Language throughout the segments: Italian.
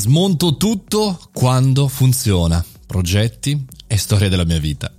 Smonto tutto quando funziona. Progetti e storia della mia vita.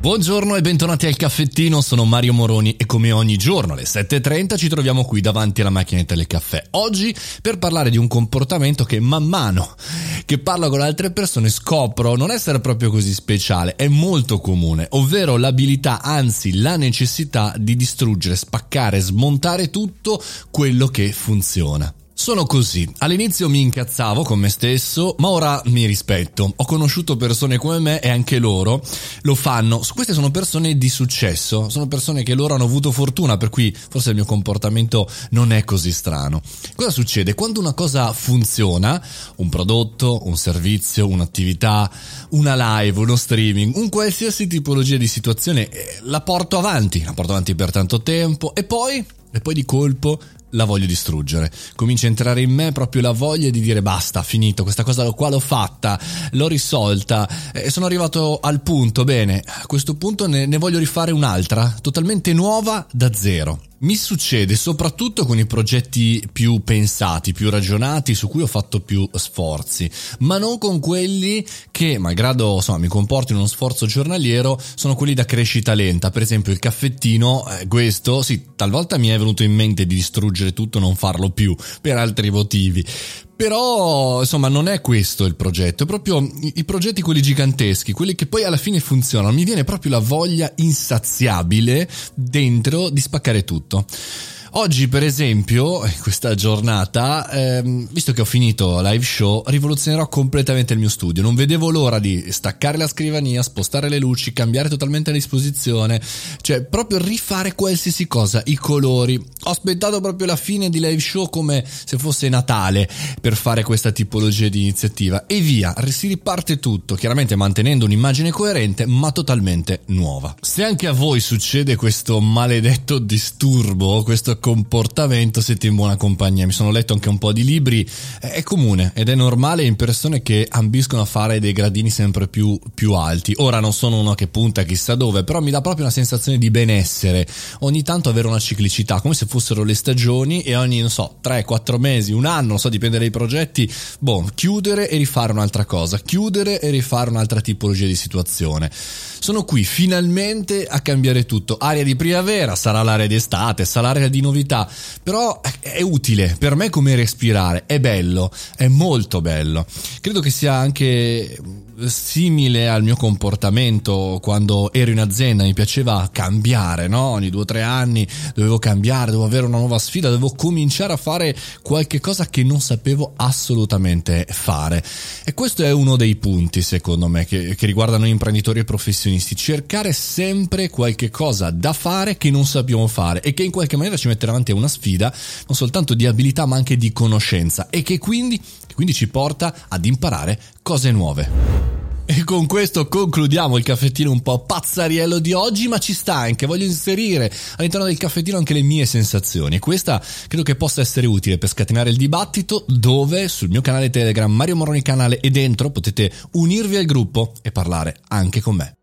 Buongiorno e bentornati al caffettino, sono Mario Moroni e come ogni giorno alle 7.30 ci troviamo qui davanti alla macchinetta del caffè. Oggi per parlare di un comportamento che man mano che parlo con altre persone scopro non essere proprio così speciale, è molto comune, ovvero l'abilità, anzi la necessità di distruggere, spaccare, smontare tutto quello che funziona. Sono così. All'inizio mi incazzavo con me stesso, ma ora mi rispetto. Ho conosciuto persone come me e anche loro lo fanno. Queste sono persone di successo, sono persone che loro hanno avuto fortuna, per cui forse il mio comportamento non è così strano. Cosa succede? Quando una cosa funziona, un prodotto, un servizio, un'attività, una live, uno streaming, un qualsiasi tipologia di situazione, eh, la porto avanti, la porto avanti per tanto tempo e poi e poi di colpo la voglio distruggere. Comincia a entrare in me proprio la voglia di dire basta, finito, questa cosa qua l'ho fatta, l'ho risolta e sono arrivato al punto, bene, a questo punto ne, ne voglio rifare un'altra, totalmente nuova da zero. Mi succede soprattutto con i progetti più pensati, più ragionati, su cui ho fatto più sforzi, ma non con quelli che, malgrado insomma, mi comportino uno sforzo giornaliero, sono quelli da crescita lenta. Per esempio il caffettino, eh, questo, sì, talvolta mi è venuto in mente di distruggere tutto, non farlo più, per altri motivi. Però, insomma, non è questo il progetto, è proprio i, progetti quelli giganteschi, quelli che poi alla fine funzionano. Mi viene proprio la voglia insaziabile dentro di spaccare tutto. producto. Oggi, per esempio, in questa giornata, ehm, visto che ho finito live show, rivoluzionerò completamente il mio studio. Non vedevo l'ora di staccare la scrivania, spostare le luci, cambiare totalmente la disposizione, cioè proprio rifare qualsiasi cosa, i colori. Ho aspettato proprio la fine di live show come se fosse Natale per fare questa tipologia di iniziativa e via, si riparte tutto, chiaramente mantenendo un'immagine coerente ma totalmente nuova. Se anche a voi succede questo maledetto disturbo, questo comportamento siete in buona compagnia. Mi sono letto anche un po' di libri, è comune ed è normale in persone che ambiscono a fare dei gradini sempre più, più alti. Ora non sono uno che punta chissà dove, però mi dà proprio una sensazione di benessere. Ogni tanto avere una ciclicità, come se fossero le stagioni e ogni, non so, 3-4 mesi, un anno, non so, dipende dai progetti, boh, chiudere e rifare un'altra cosa, chiudere e rifare un'altra tipologia di situazione. Sono qui finalmente a cambiare tutto. Aria di primavera, sarà l'area di estate, sarà l'area di novità, però è utile per me come respirare, è bello, è molto bello. Credo che sia anche simile al mio comportamento quando ero in azienda, mi piaceva cambiare, no? Ogni due o tre anni dovevo cambiare, dovevo avere una nuova sfida, dovevo cominciare a fare qualche cosa che non sapevo assolutamente fare. E questo è uno dei punti, secondo me, che, che riguardano imprenditori e professionisti, cercare sempre qualche cosa da fare che non sappiamo fare e che in qualche maniera ci mette davanti a una sfida, non soltanto di abilità ma anche di conoscenza e che quindi, che quindi ci porta ad imparare cose nuove. E con questo concludiamo il caffettino un po' pazzariello di oggi, ma ci sta anche, voglio inserire all'interno del caffettino anche le mie sensazioni e questa credo che possa essere utile per scatenare il dibattito dove sul mio canale Telegram Mario Moroni canale e dentro potete unirvi al gruppo e parlare anche con me.